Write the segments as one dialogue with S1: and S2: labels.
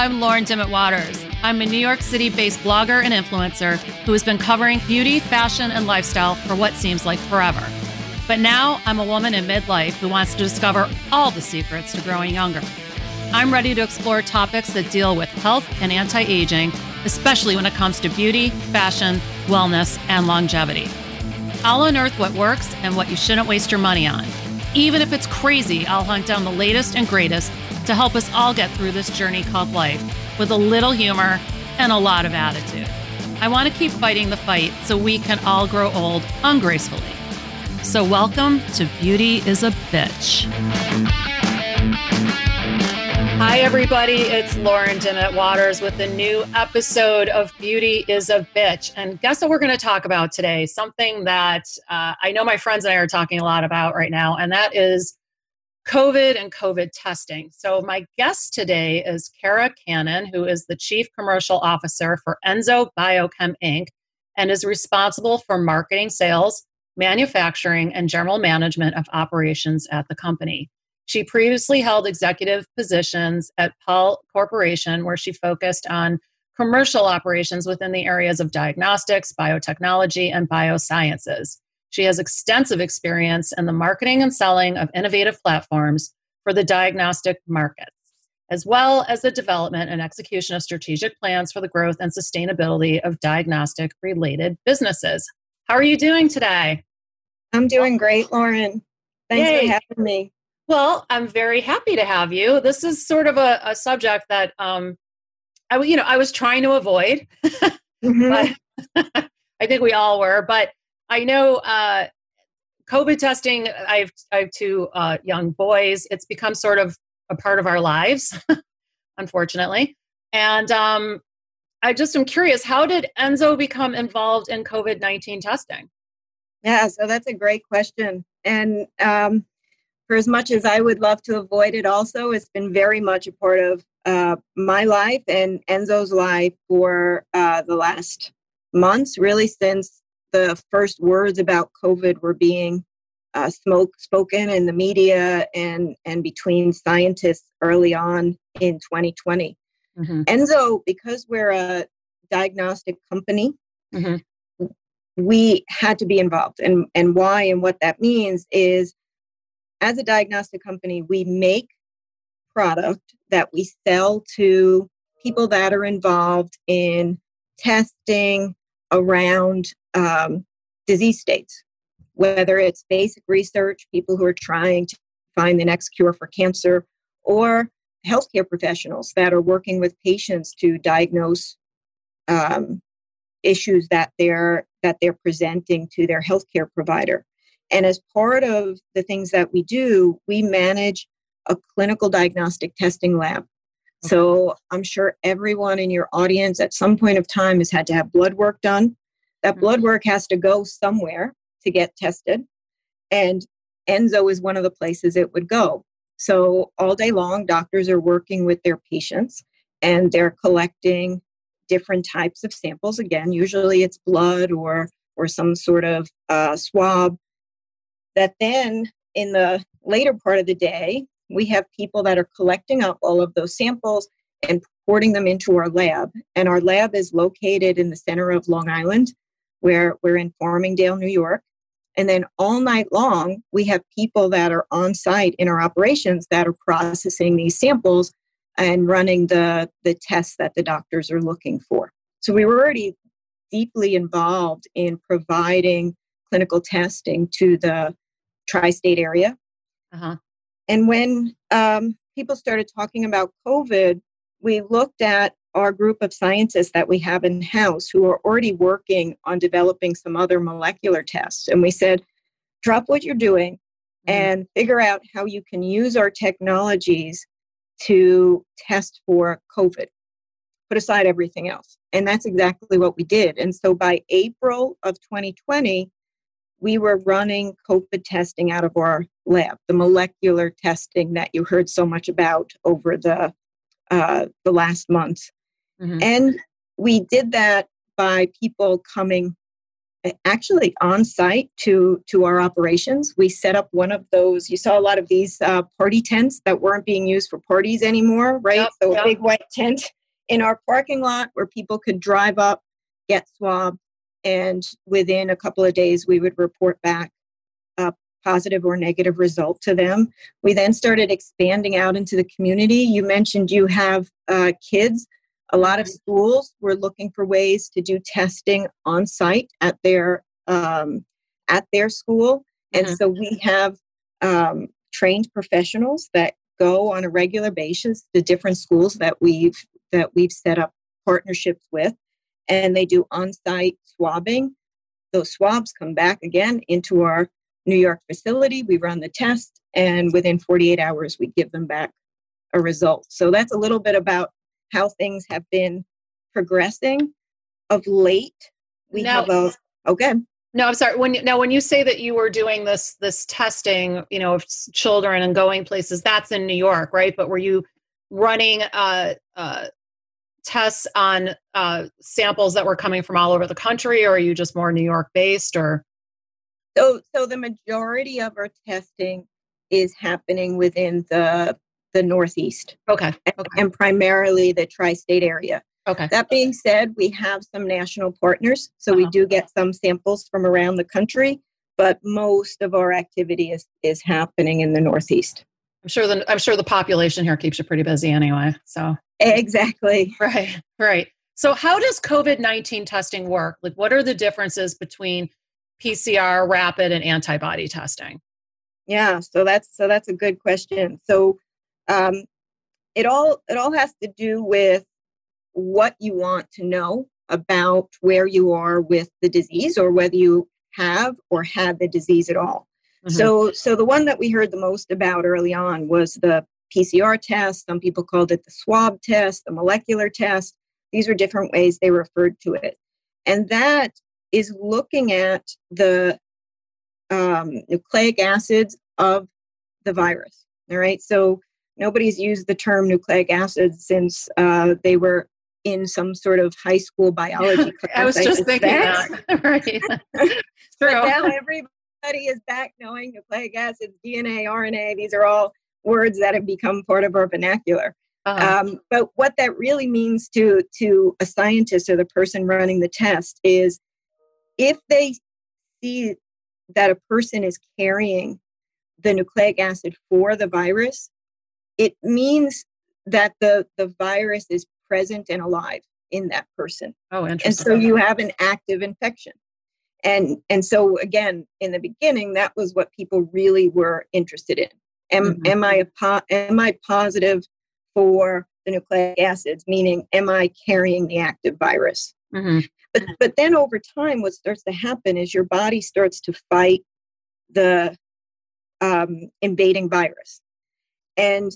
S1: I'm Lauren Dimet Waters. I'm a New York City based blogger and influencer who has been covering beauty, fashion, and lifestyle for what seems like forever. But now I'm a woman in midlife who wants to discover all the secrets to growing younger. I'm ready to explore topics that deal with health and anti aging, especially when it comes to beauty, fashion, wellness, and longevity. I'll unearth what works and what you shouldn't waste your money on. Even if it's crazy, I'll hunt down the latest and greatest to help us all get through this journey called life with a little humor and a lot of attitude. I want to keep fighting the fight so we can all grow old ungracefully. So, welcome to Beauty is a Bitch. Hi, everybody. It's Lauren Dimet Waters with a new episode of Beauty is a Bitch. And guess what we're going to talk about today? Something that uh, I know my friends and I are talking a lot about right now, and that is COVID and COVID testing. So, my guest today is Kara Cannon, who is the Chief Commercial Officer for Enzo Biochem Inc. and is responsible for marketing, sales, manufacturing, and general management of operations at the company. She previously held executive positions at Pall Corporation, where she focused on commercial operations within the areas of diagnostics, biotechnology, and biosciences. She has extensive experience in the marketing and selling of innovative platforms for the diagnostic markets, as well as the development and execution of strategic plans for the growth and sustainability of diagnostic related businesses. How are you doing today?
S2: I'm doing great, Lauren. Thanks Yay. for having me.
S1: Well, I'm very happy to have you. This is sort of a, a subject that um, I, you know, I was trying to avoid, mm-hmm. but I think we all were. But I know uh, COVID testing. I have, I have two uh, young boys. It's become sort of a part of our lives, unfortunately. And um, I just am curious, how did Enzo become involved in COVID nineteen testing?
S2: Yeah, so that's a great question, and um, for as much as I would love to avoid it, also, it's been very much a part of uh, my life and Enzo's life for uh, the last months, really since the first words about COVID were being uh, smoke spoken in the media and and between scientists early on in 2020. Mm-hmm. Enzo, because we're a diagnostic company, mm-hmm. we had to be involved, and and why and what that means is as a diagnostic company, we make product that we sell to people that are involved in testing around um, disease states, whether it's basic research, people who are trying to find the next cure for cancer, or healthcare professionals that are working with patients to diagnose um, issues that they're that they're presenting to their healthcare provider. And as part of the things that we do, we manage a clinical diagnostic testing lab. So I'm sure everyone in your audience at some point of time has had to have blood work done. That mm-hmm. blood work has to go somewhere to get tested. And Enzo is one of the places it would go. So all day long, doctors are working with their patients and they're collecting different types of samples. Again, usually it's blood or or some sort of uh, swab that then in the later part of the day, we have people that are collecting up all of those samples and porting them into our lab. And our lab is located in the center of Long Island, where we're in Farmingdale, New York. And then all night long, we have people that are on site in our operations that are processing these samples and running the, the tests that the doctors are looking for. So we were already deeply involved in providing clinical testing to the tri state area. Uh-huh. And when um, people started talking about COVID, we looked at our group of scientists that we have in house who are already working on developing some other molecular tests. And we said, drop what you're doing mm-hmm. and figure out how you can use our technologies to test for COVID. Put aside everything else. And that's exactly what we did. And so by April of 2020, we were running COVID testing out of our lab, the molecular testing that you heard so much about over the uh, the last month, mm-hmm. and we did that by people coming actually on site to to our operations. We set up one of those. You saw a lot of these uh, party tents that weren't being used for parties anymore, right? Yep, so yep. a big white tent in our parking lot where people could drive up, get swabbed, and within a couple of days we would report back a positive or negative result to them. We then started expanding out into the community. You mentioned you have uh, kids a lot of schools were looking for ways to do testing on site at their um, at their school, and mm-hmm. so we have um, trained professionals that go on a regular basis to different schools that we've that we've set up partnerships with, and they do on-site swabbing. Those swabs come back again into our New York facility. We run the test, and within 48 hours, we give them back a result. So that's a little bit about how things have been progressing of late. We now, have a okay.
S1: No, I'm sorry. When now when you say that you were doing this this testing, you know, of children and going places, that's in New York, right? But were you running uh, uh, tests on uh, samples that were coming from all over the country, or are you just more New York based, or?
S2: So, so the majority of our testing is happening within the the Northeast.
S1: Okay.
S2: okay. And primarily the tri state area.
S1: Okay.
S2: That being said, we have some national partners. So uh-huh. we do get some samples from around the country, but most of our activity is, is happening in the Northeast.
S1: I'm sure the I'm sure the population here keeps you pretty busy anyway. So
S2: exactly.
S1: Right. Right. So how does COVID-19 testing work? Like what are the differences between PCR, rapid and antibody testing?
S2: Yeah, so that's so that's a good question. So um, it all it all has to do with what you want to know about where you are with the disease or whether you have or had the disease at all. Mm-hmm. So so the one that we heard the most about early on was the PCR test. Some people called it the swab test, the molecular test. These were different ways they referred to it. And that is looking at the um, nucleic acids of the virus. All right. So nobody's used the term nucleic acid since uh, they were in some sort of high school biology class.
S1: I was just thinking that. right.
S2: but now everybody is back knowing nucleic acids, DNA, RNA. These are all words that have become part of our vernacular. Uh-huh. Um, but what that really means to to a scientist or the person running the test is if they see that a person is carrying the nucleic acid for the virus, it means that the, the virus is present and alive in that person.
S1: Oh, interesting.
S2: And so you have an active infection. And and so again, in the beginning, that was what people really were interested in. Am mm-hmm. am I a po- am I positive for the nucleic acids? Meaning, am I carrying the active virus? Mm-hmm. But but then over time, what starts to happen is your body starts to fight the um, invading virus, and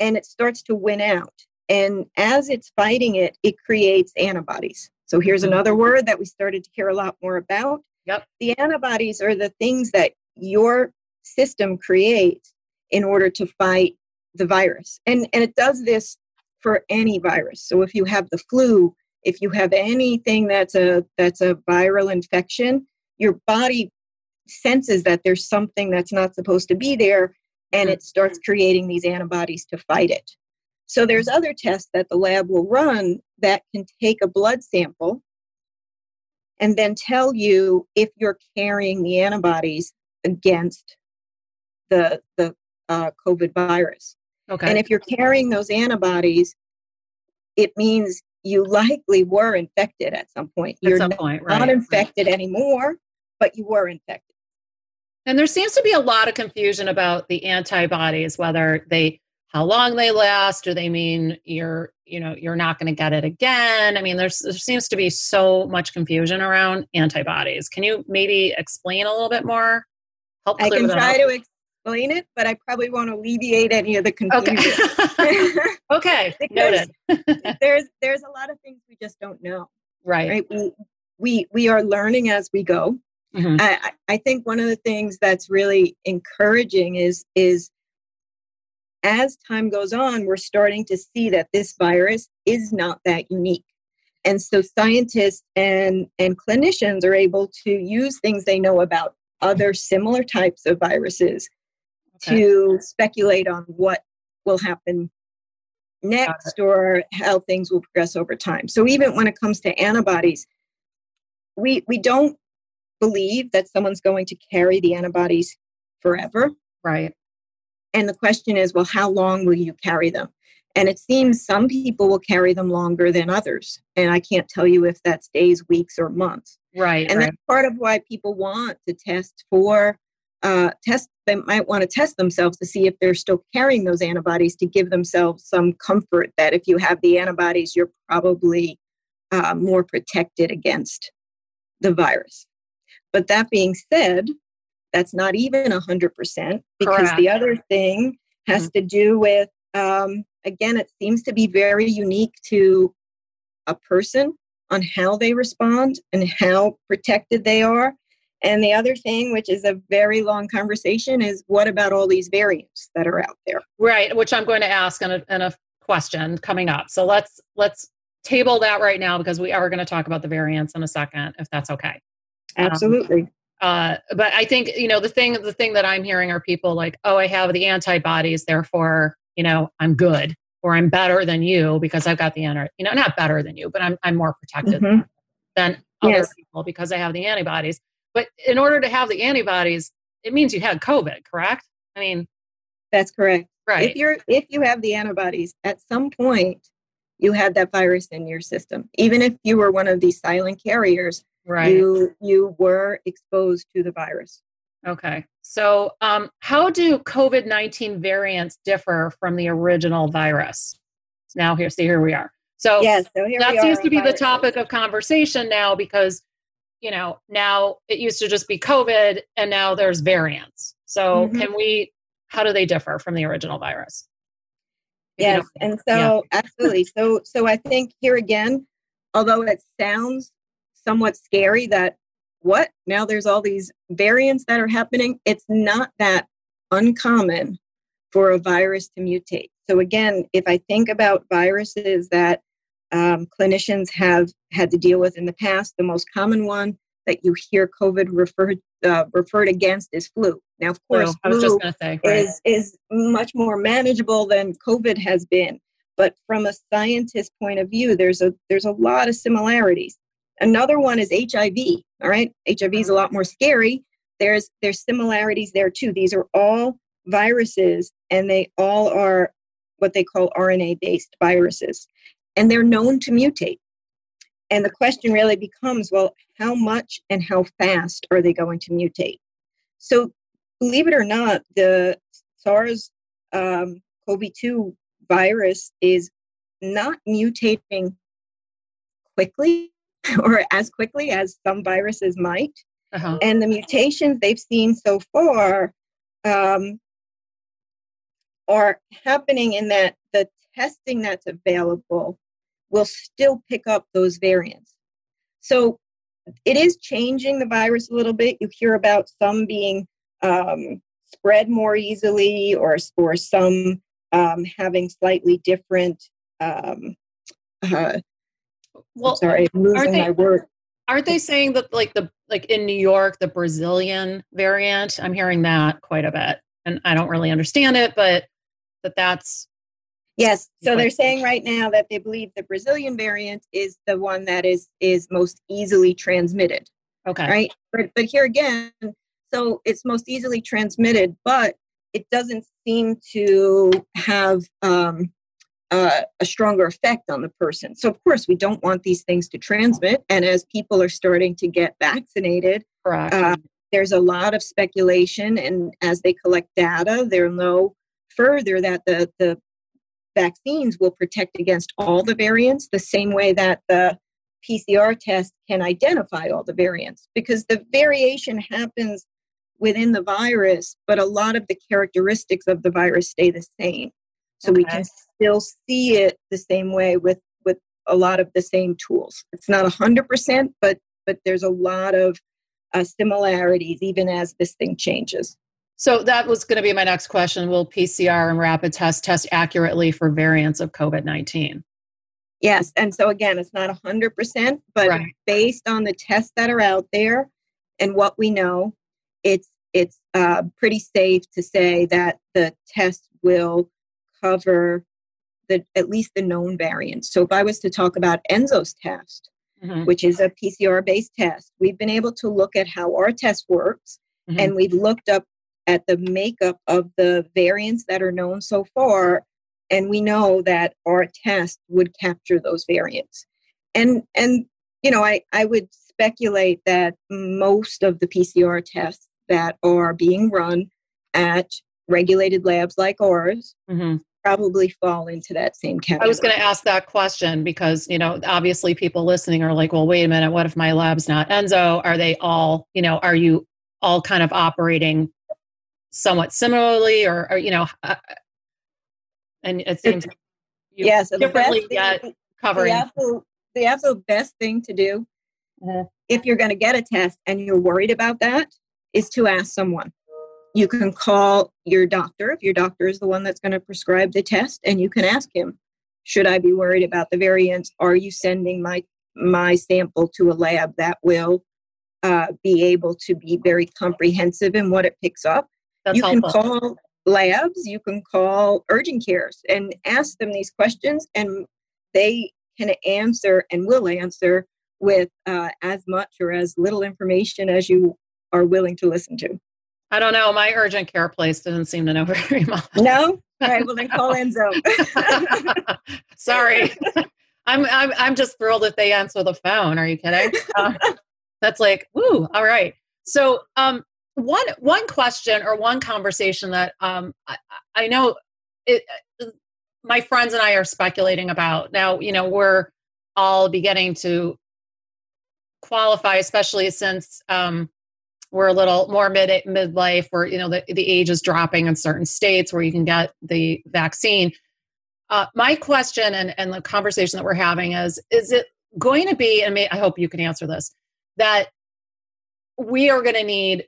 S2: and it starts to win out. And as it's fighting it, it creates antibodies. So here's mm-hmm. another word that we started to hear a lot more about.
S1: Yep.
S2: The antibodies are the things that your system creates in order to fight the virus. And and it does this for any virus. So if you have the flu, if you have anything that's a that's a viral infection, your body senses that there's something that's not supposed to be there and it starts creating these antibodies to fight it. So there's other tests that the lab will run that can take a blood sample and then tell you if you're carrying the antibodies against the the uh, COVID virus.
S1: Okay.
S2: And if you're carrying those antibodies, it means you likely were infected at some point.
S1: At
S2: you're
S1: some point, right.
S2: not infected anymore, but you were infected.
S1: And there seems to be a lot of confusion about the antibodies, whether they how long they last, do they mean you're you know you're not going to get it again? I mean, there's there seems to be so much confusion around antibodies. Can you maybe explain a little bit more?
S2: Help I can try to explain it, but I probably won't alleviate any of the confusion.
S1: Okay. okay. Noted.
S2: there's there's a lot of things we just don't know.
S1: Right.
S2: Right. We we we are learning as we go. Mm-hmm. I, I think one of the things that's really encouraging is is as time goes on, we're starting to see that this virus is not that unique. and so scientists and, and clinicians are able to use things they know about other similar types of viruses okay. to speculate on what will happen next or how things will progress over time. So even when it comes to antibodies, we we don't believe that someone's going to carry the antibodies forever.
S1: Right.
S2: And the question is, well, how long will you carry them? And it seems some people will carry them longer than others. And I can't tell you if that's days, weeks, or months.
S1: Right.
S2: And
S1: right.
S2: that's part of why people want to test for uh, test. They might want to test themselves to see if they're still carrying those antibodies to give themselves some comfort that if you have the antibodies, you're probably uh, more protected against the virus. But that being said, that's not even 100% because Correct. the other thing has mm-hmm. to do with, um, again, it seems to be very unique to a person on how they respond and how protected they are. And the other thing, which is a very long conversation, is what about all these variants that are out there?
S1: Right, which I'm going to ask in a, in a question coming up. So let's let's table that right now because we are going to talk about the variants in a second, if that's okay.
S2: Absolutely.
S1: Um, uh, but I think you know the thing the thing that I'm hearing are people like, oh, I have the antibodies, therefore you know I'm good or I'm better than you because I've got the anti, you know, not better than you, but I'm I'm more protected mm-hmm. than other yes. people because I have the antibodies. But in order to have the antibodies, it means you had COVID, correct? I mean,
S2: that's correct.
S1: Right.
S2: If you're if you have the antibodies, at some point you had that virus in your system. Even if you were one of these silent carriers,
S1: right.
S2: you you were exposed to the virus.
S1: Okay. So, um, how do COVID 19 variants differ from the original virus? Now, here, see, here we are. So,
S2: yes, so
S1: that seems to be the topic of conversation now because, you know, now it used to just be COVID and now there's variants. So, mm-hmm. can we, how do they differ from the original virus?
S2: Yes, and so yeah. absolutely. So, so I think here again, although it sounds somewhat scary that what? Now there's all these variants that are happening. It's not that uncommon for a virus to mutate. So again if i think about viruses that um, clinicians have had to deal with in the past the most common one that you hear covid referred uh, referred against is flu. Now of course
S1: flu,
S2: flu
S1: say,
S2: right. is is much more manageable than covid has been. But from a scientist point of view there's a there's a lot of similarities Another one is HIV. All right, HIV is a lot more scary. There's there's similarities there too. These are all viruses, and they all are what they call RNA based viruses, and they're known to mutate. And the question really becomes, well, how much and how fast are they going to mutate? So, believe it or not, the SARS um, CoV-2 virus is not mutating quickly or as quickly as some viruses might. Uh-huh. And the mutations they've seen so far um, are happening in that the testing that's available will still pick up those variants. So it is changing the virus a little bit. You hear about some being um, spread more easily or, or some um, having slightly different um, uh, well, I'm sorry, I'm losing they, my word.
S1: Aren't they saying that like the like in New York, the Brazilian variant? I'm hearing that quite a bit, and I don't really understand it, but that that's
S2: yes. So they're saying right now that they believe the Brazilian variant is the one that is is most easily transmitted.
S1: Okay.
S2: Right. But but here again, so it's most easily transmitted, but it doesn't seem to have um, uh, a stronger effect on the person. So, of course, we don't want these things to transmit. And as people are starting to get vaccinated,
S1: uh,
S2: there's a lot of speculation. And as they collect data, they'll know further that the, the vaccines will protect against all the variants the same way that the PCR test can identify all the variants because the variation happens within the virus, but a lot of the characteristics of the virus stay the same. So okay. we can still see it the same way with with a lot of the same tools. It's not a hundred percent, but but there's a lot of uh, similarities even as this thing changes.
S1: So that was going to be my next question. Will PCR and rapid test test accurately for variants of COVID nineteen?
S2: Yes, and so again, it's not hundred percent, but
S1: Right.
S2: based on the tests that are out there and what we know, it's it's uh, pretty safe to say that the test will cover the at least the known variants. So if I was to talk about Enzo's test,
S1: Mhm,
S2: which is a PCR based test, we've been able to look at how our test works
S1: mhm.
S2: and we've looked up at the makeup of the variants that are known so far and we know that our test would capture those variants and and you know i i would speculate that most of the pcr tests that are being run at regulated labs like ours
S1: Mhm.
S2: probably fall into that same category
S1: I was going to ask that question because, you know, obviously people listening are like, well, wait a minute, what if my lab's not Enzo? Are they all, you know, are you all kind of operating somewhat similarly or, or you know, uh, and it seems you
S2: yeah so the
S1: differently
S2: thing-
S1: yet
S2: the
S1: covering.
S2: absolute, the absolute best thing to do
S1: Mhm.
S2: if you're going to get a test and you're worried about that is to ask someone you can call your doctor if your doctor is the one that's going to prescribe the test and you can ask him should i be worried about the variants? Are you sending my my sample to a lab that will uh, be able to be very comprehensive in what it picks up?
S1: That's
S2: you can call labs, you can call urgent cares and ask them these questions, and they can answer and will answer with uh, as much or as little information as you are willing to listen to.
S1: I don't know. My urgent care place didn't seem to know very much.
S2: No? All right, well, then call Enzo.
S1: Sorry. I'm, I'm I'm just thrilled that they answer the phone. Are you kidding? Uh, that's like, woo, all right. So um one one question or one conversation that um I, I know it my friends and I are speculating about. Now, you know, we're all beginning to qualify, especially since um we're a little more mid midlife where you know the, the age is dropping in certain states where you can get the vaccine. Uh, my question and, and the conversation that we're having is is it going to be and i hope you can answer this that we are going to need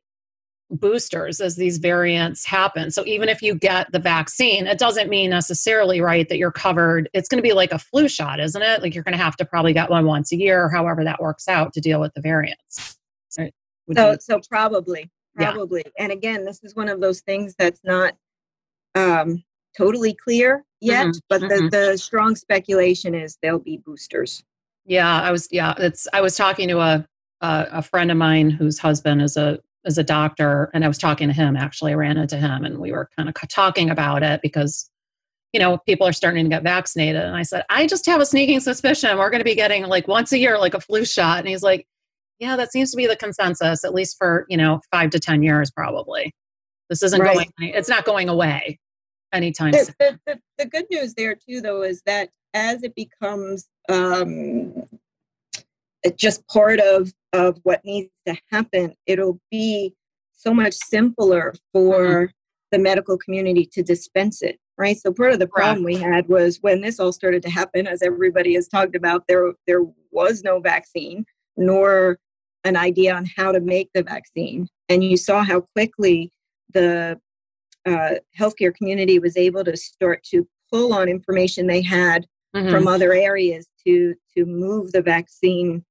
S1: boosters as these variants happen. So even if you get the vaccine it doesn't mean necessarily right that you're covered. It's going to be like a flu shot isn't it? Like you're going to have to probably get one once a year or however that works out to deal with the variants
S2: So, so probably,
S1: Yeah.
S2: probably. And again, this is one of those things that's not um, totally clear yet,
S1: Mhm,
S2: but
S1: mhm.
S2: the, the strong speculation is there'll be boosters.
S1: Yeah, I was. Yeah, it's. I was talking to a a, a friend of mine whose husband is a is a doctor, and I was talking to him. Actually, I ran into him, and we were kind of talking about it because, you know, people are starting to get vaccinated, and I said, I just have a sneaking suspicion we're going to be getting like once a year, like a flu shot, and he's like, Yeah, that seems to be the consensus, at least for you know five to ten years, probably. This isn't
S2: Right.
S1: going. It's not going away anytime
S2: The,
S1: soon.
S2: the, the, the good news there too, though, is that as it becomes um, just part of of what needs to happen, it'll be so much simpler for the medical community to dispense it. Right. So part of the problem we had was when this all started to happen, as everybody has talked about, there there was no vaccine nor an idea on how to make the vaccine, and you saw how quickly the uh, healthcare community was able to start to pull on information they had
S1: Mhm.
S2: from other areas to to move the vaccine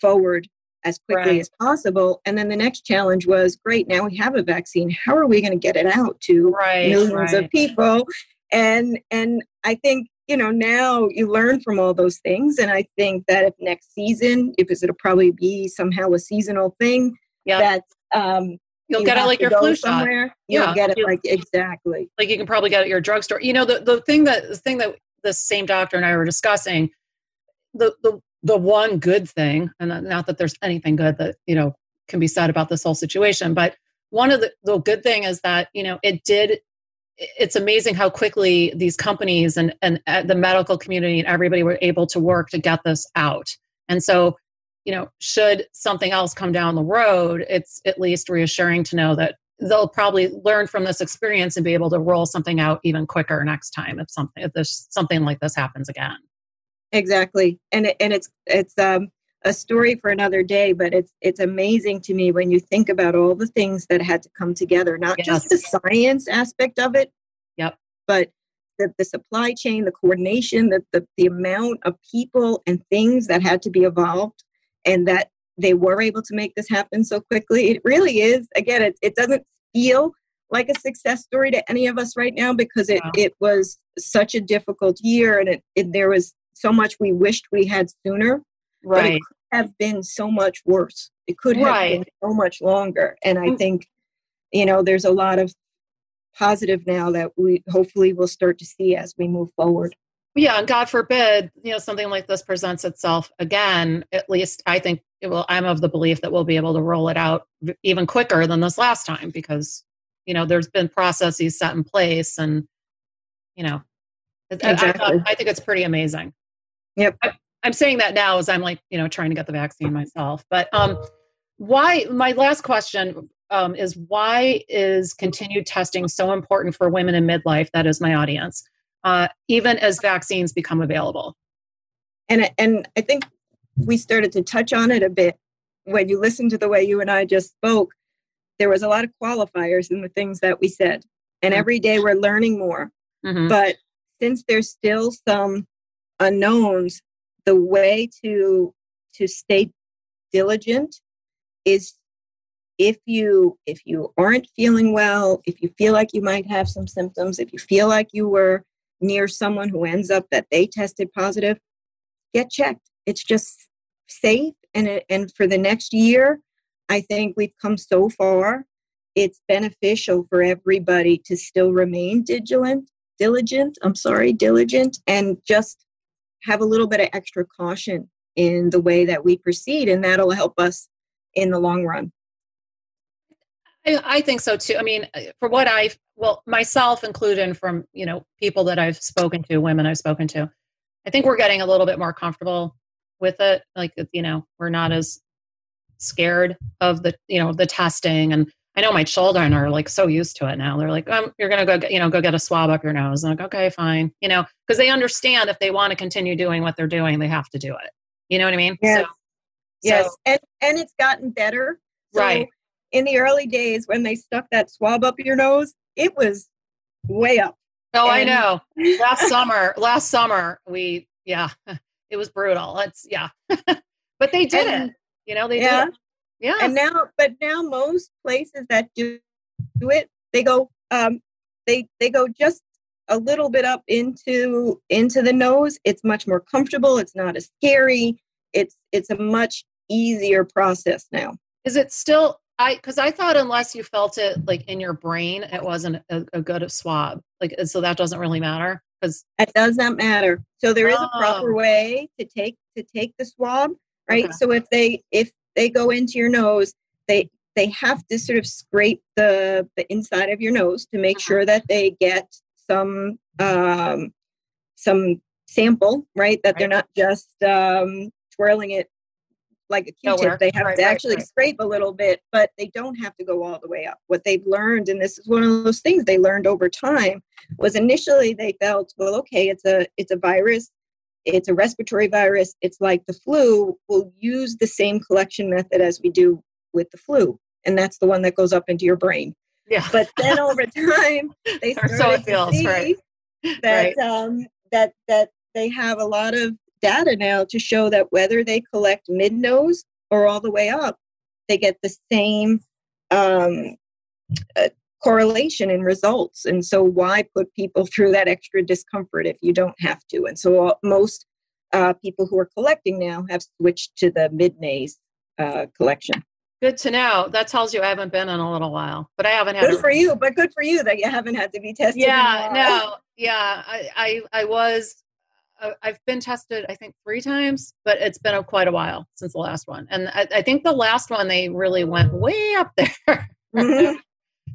S2: forward as quickly
S1: Right.
S2: as possible. And then the next challenge was, great, now we have a vaccine. How are we going to get it out to
S1: right,
S2: millions
S1: right.
S2: of people? And and I think you know now you learn from all those things. And I think that if next season, if it's, it'll probably be somehow a seasonal thing,
S1: Yeah.
S2: that um,
S1: You'll
S2: you
S1: get it like your flu shot.
S2: somewhere. You'll
S1: Yeah.
S2: get it like exactly.
S1: like you can probably get it at your drugstore. You know, the, the thing that the thing that the same doctor and I were discussing, the the the one good thing, and not- not that there's anything good that you know can be said about this whole situation, but one of the the good thing is that you know it did. It's amazing how quickly these companies and and uh, the medical community and everybody were able to work to get this out. And so, you know, should something else come down the road, it's at least reassuring to know that they'll probably learn from this experience and be able to roll something out even quicker next time if something if something like this happens again.
S2: exactly and it, and it's it's um a story for another day but it's it's amazing to me when you think about all the things that had to come together not just the science aspect of it
S1: Yep.
S2: but the, the supply chain, the coordination, the, the, the amount of people and things that had to be evolved and that they were able to make this happen so quickly. It really is, again, it, it doesn't feel like a success story to any of us right now because it, wow. it was such a difficult year and it, it, there was so much we wished we had sooner.
S1: Right. But it
S2: could have been so much worse. It could have right. been so much longer. And I mm. think, you know, there's a lot of positive now that we hopefully will start to see as we move forward.
S1: Yeah, and God forbid, you know, something like this presents itself again. At least I think it will. I'm of the belief that we'll be able to roll it out even quicker than this last time because, you know, there's been processes set in place, and you know, exactly. I, I, I think it's pretty amazing.
S2: Yep.
S1: I, I'm saying that now as I'm like, you know, trying to get the vaccine myself. But um, why? My last question um, is why is continued testing so important for women in midlife? That is my audience, uh, even as vaccines become available.
S2: And and I think we started to touch on it a bit when you listen to the way you and I just spoke. There was a lot of qualifiers in the things that we said, and mm-hmm. every day we're learning more. Mm-hmm. But since there's still some unknowns, the way to to stay diligent is if you if you aren't feeling well if you feel like you might have some symptoms if you feel like you were near someone who ends up that they tested positive get checked. It's just safe. And and for the next year i think we've come so far. It's beneficial for everybody to still remain diligent diligent i'm sorry diligent and just have a little bit of extra caution in the way that we proceed and that'll help us in the long run
S1: I, think so too. I mean, uh, for what I well myself included, from you know people that I've spoken to, women I've spoken to, I think we're getting a little bit more comfortable with it. Like you know, we're not as scared of the you know the testing and I know my children are like so used to it now. They're like, um, you're gonna go, get, you know, go get a swab up your nose. I'm like, okay, fine, you know, because they understand if they want to continue doing what they're doing, they have to do it. You know what I mean?
S2: Yes. So, yes, so, and and it's gotten better.
S1: So right
S2: in the early days when they stuck that swab up your nose, it was way up.
S1: Oh, and- I know. Last summer, last summer, we yeah, it was brutal. It's yeah, but they did and, it. You know, they yeah. did. It. Yeah.
S2: And now, but now most places that do, do it, they go, um, they they go just a little bit up into into the nose. It's much more comfortable. It's not as scary. It's it's a much easier process now.
S1: Is it still I because I thought unless you felt it like in your brain, it wasn't a, a good swab. Like so that doesn't really matter because
S2: it does not matter. So there is oh. a proper way to take to take the swab, right? Okay. So if they if they go into your nose, they they have to sort of scrape the the inside of your nose to make uh-huh. sure that they get some um, some sample, right? That right. they're not just um, twirling it like a Q-tip. Nowhere. They have right, to actually right, scrape a little bit, but they don't have to go all the way up. What they've learned, and this is one of those things they learned over time, was initially they felt, well, okay, it's a it's a virus, it's a respiratory virus, it's like the flu. We'll use the same collection method as we do with the flu, and that's the one that goes up into your brain.
S1: Yeah.
S2: But then over time, they started so it feels, to see right. that right. um, that that they have a lot of data now to show that whether they collect mid nose or all the way up, they get the same um, uh, correlation in results. And so, why put people through that extra discomfort if you don't have to? And so, uh, most uh, people who are collecting now have switched to the mid nose uh, collection.
S1: Good to know. That tells you I haven't been in a little while, but I haven't had.
S2: Good for you, but good for you that you haven't had to be tested.
S1: Yeah, no, yeah, I, I, I was I've been tested, I think, three times, but it's been a, quite a while since the last one. And I, I, think the last one they really went way up there. Mm-hmm.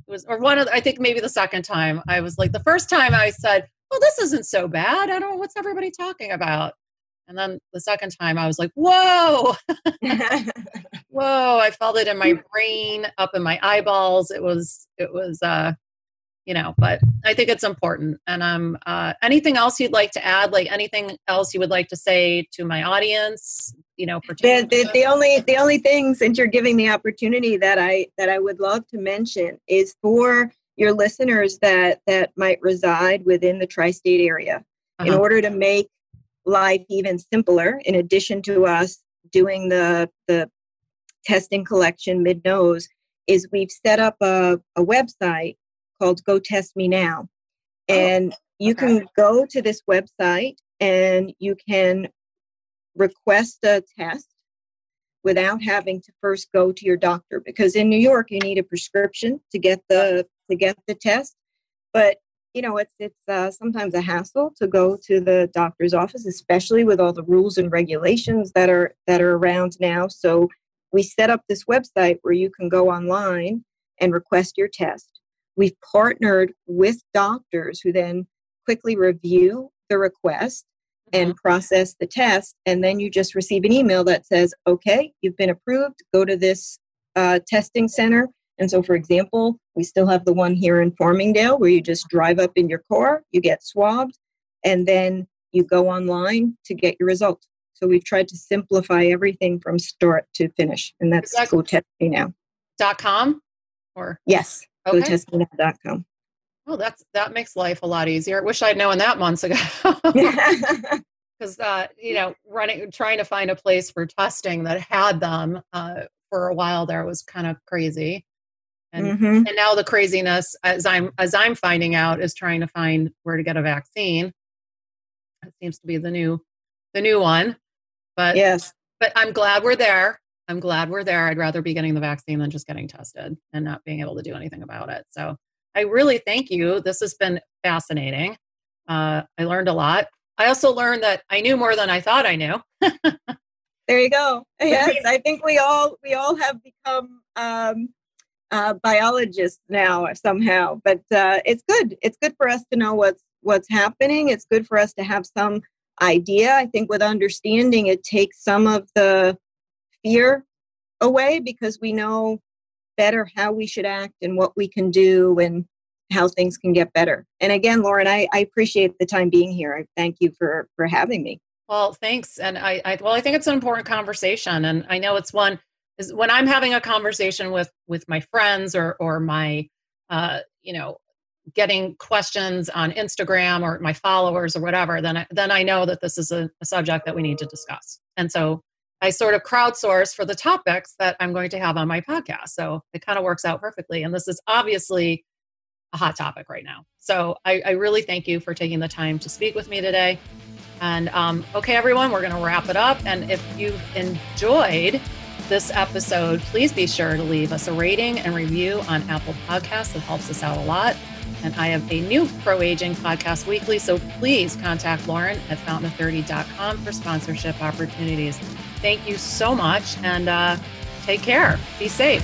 S1: It was, or one of, I think maybe the second time I was like, the first time I said, "Well, this isn't so bad. I don't know what's everybody talking about." And then the second time I was like, "Whoa, whoa!" I felt it in my brain, up in my eyeballs. It was, it was, uh, you know but i think it's important and um uh, anything else you'd like to add like anything else you would like to say to my audience you know
S2: the, the, the only the only thing since you're giving the opportunity that i that i would love to mention is for your listeners that that might reside within the tri-state area uh-huh. in order to make life even simpler in addition to us doing the the testing collection mid nose is we've set up a, a website called go test me now. Oh, and you okay. can go to this website and you can request a test without having to first go to your doctor because in New York you need a prescription to get the to get the test. But you know it's it's uh, sometimes a hassle to go to the doctor's office especially with all the rules and regulations that are that are around now. So we set up this website where you can go online and request your test we've partnered with doctors who then quickly review the request and mm-hmm. process the test. And then you just receive an email that says, okay, you've been approved, go to this uh, testing center. And so, for example, we still have the one here in Farmingdale where you just drive up in your car, you get swabbed, and then you go online to get your results. So we've tried to simplify everything from start to finish, and that's that go test me now.
S1: Dot com or
S2: yes, okay. go test me now.com.
S1: Oh, that's that makes life a lot easier. Wish I'd known that months ago. Because uh, you know, running trying to find a place for testing that had them uh, for a while there was kind of crazy. And mm-hmm. and now the craziness, as I'm as I'm finding out, is trying to find where to get a vaccine. It seems to be the new the new one. But
S2: yes,
S1: but I'm glad we're there. I'm glad we're there. I'd rather be getting the vaccine than just getting tested and not being able to do anything about it. So I really thank you. This has been fascinating. Uh, I learned a lot. I also learned that I knew more than I thought I knew.
S2: there you go. Yes, I think we all we all have become um, uh, biologists now somehow. But uh, it's good. It's good for us to know what's what's happening. It's good for us to have some idea. I think with understanding, it takes some of the fear away because we know better how we should act and what we can do and how things can get better. And again, Lauren, I, I appreciate the time being here. I thank you for for having me.
S1: Well, thanks. And I, I well, I think it's an important conversation, and I know it's one is when I'm having a conversation with with my friends or or my uh, you know getting questions on Instagram or my followers or whatever, then I, then I know that this is a, a subject that we need to discuss. And so I sort of crowdsource for the topics that I'm going to have on my podcast. So it kind of works out perfectly. And this is obviously a hot topic right now. So I, I really thank you for taking the time to speak with me today. And um, okay, everyone, we're going to wrap it up. And if you've enjoyed this episode, please be sure to leave us a rating and review on Apple Podcasts. It helps us out a lot. And I have a new pro aging podcast weekly. So please contact Lauren at fountain30.com for sponsorship opportunities. Thank you so much and uh, take care. Be safe.